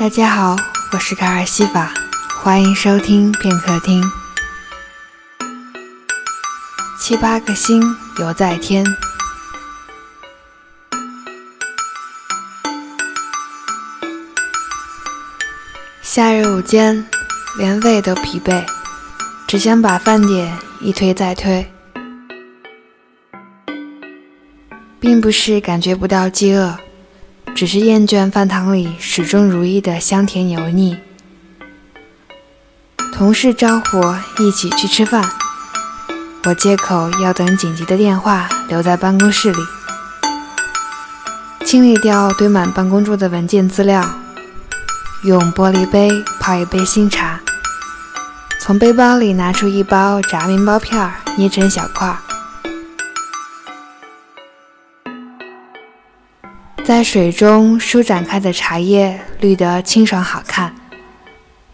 大家好，我是卡尔西法，欢迎收听片刻听。七八个星犹在天，夏日午间，连胃都疲惫，只想把饭点一推再推，并不是感觉不到饥饿。只是厌倦饭堂里始终如一的香甜油腻。同事招呼一起去吃饭，我借口要等紧急的电话，留在办公室里，清理掉堆满办公桌的文件资料，用玻璃杯泡一杯新茶，从背包里拿出一包炸面包片，捏成小块。在水中舒展开的茶叶绿得清爽好看，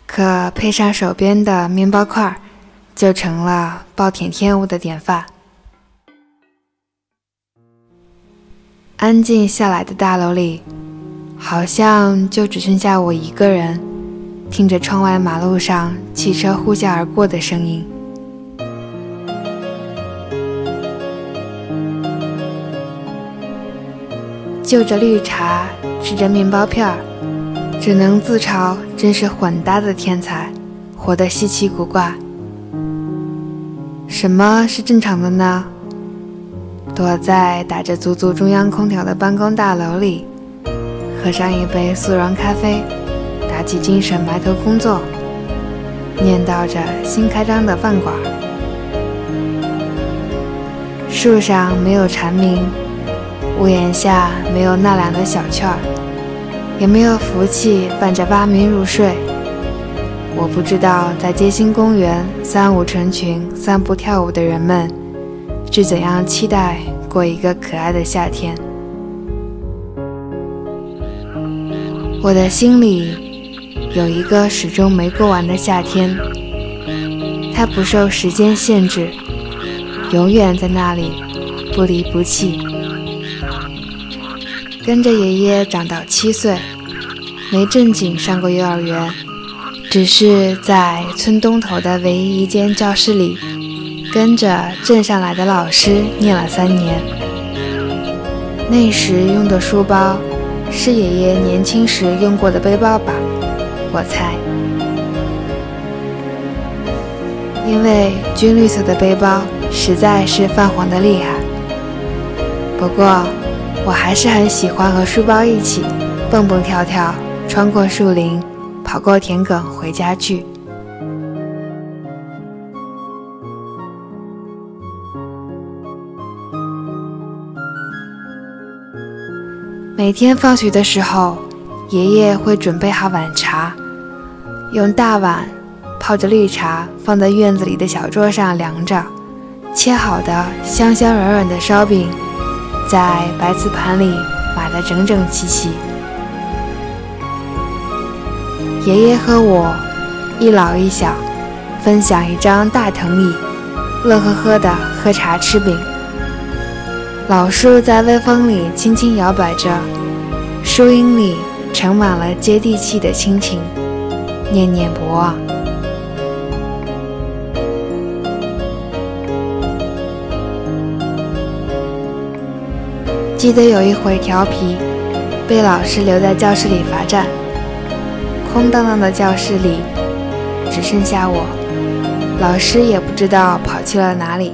可配上手边的面包块，就成了暴殄天物的典范。安静下来的大楼里，好像就只剩下我一个人，听着窗外马路上汽车呼啸而过的声音。就着绿茶，吃着面包片儿，只能自嘲真是混搭的天才，活得稀奇古怪。什么是正常的呢？躲在打着足足中央空调的办公大楼里，喝上一杯速溶咖啡，打起精神埋头工作，念叨着新开张的饭馆。树上没有蝉鸣。屋檐下没有纳凉的小雀儿，也没有福气伴着八名入睡。我不知道在街心公园三五成群散步跳舞的人们是怎样期待过一个可爱的夏天。我的心里有一个始终没过完的夏天，它不受时间限制，永远在那里，不离不弃。跟着爷爷长到七岁，没正经上过幼儿园，只是在村东头的唯一一间教室里，跟着镇上来的老师念了三年。那时用的书包是爷爷年轻时用过的背包吧，我猜，因为军绿色的背包实在是泛黄的厉害。不过。我还是很喜欢和书包一起蹦蹦跳跳，穿过树林，跑过田埂回家去。每天放学的时候，爷爷会准备好晚茶，用大碗泡着绿茶放在院子里的小桌上凉着，切好的香香软软的烧饼。在白瓷盘里码得整整齐齐。爷爷和我一老一小，分享一张大藤椅，乐呵呵地喝茶吃饼。老树在微风里轻轻摇摆着，树荫里盛满了接地气的亲情，念念不忘。记得有一回调皮，被老师留在教室里罚站。空荡荡的教室里，只剩下我，老师也不知道跑去了哪里。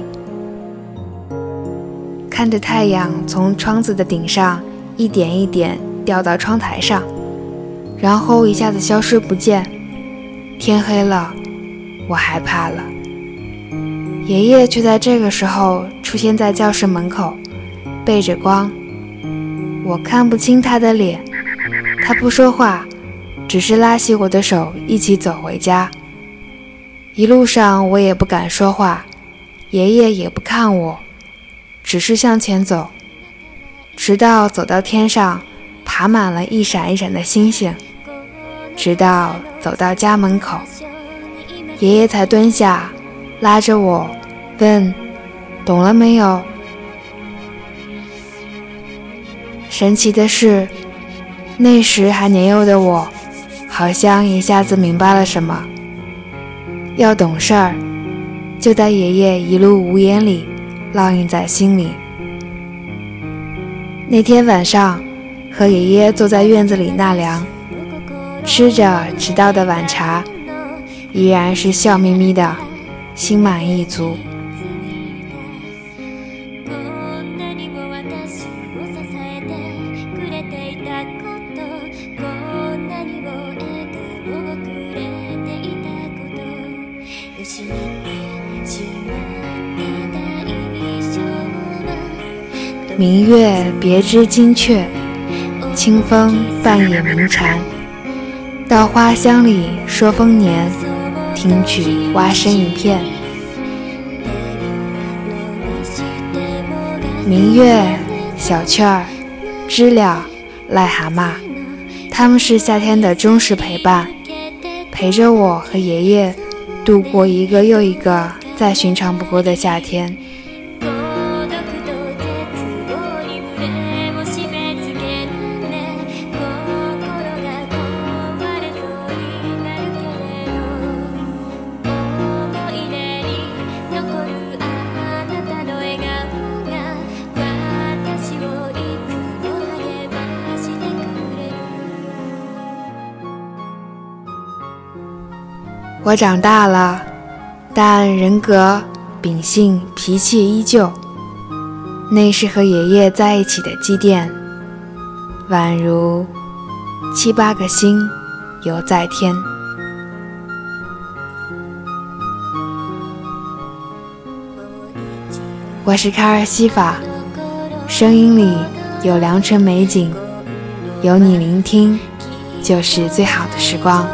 看着太阳从窗子的顶上一点一点掉到窗台上，然后一下子消失不见。天黑了，我害怕了。爷爷却在这个时候出现在教室门口，背着光。我看不清他的脸，他不说话，只是拉起我的手一起走回家。一路上我也不敢说话，爷爷也不看我，只是向前走，直到走到天上，爬满了一闪一闪的星星，直到走到家门口，爷爷才蹲下，拉着我问：“懂了没有？”神奇的是，那时还年幼的我，好像一下子明白了什么。要懂事儿，就在爷爷一路无言里烙印在心里。那天晚上，和爷爷坐在院子里纳凉，吃着迟到的晚茶，依然是笑眯眯的，心满意足。明月别枝惊鹊，清风半野鸣蝉。到花香里说丰年，听取蛙声一片。明月、小雀儿、知了、癞蛤蟆，他们是夏天的忠实陪伴，陪着我和爷爷度过一个又一个再寻常不过的夏天。我长大了，但人格、秉性、脾气依旧。那是和爷爷在一起的积淀，宛如七八个星游在天。我是卡尔西法，声音里有良辰美景，有你聆听，就是最好的时光。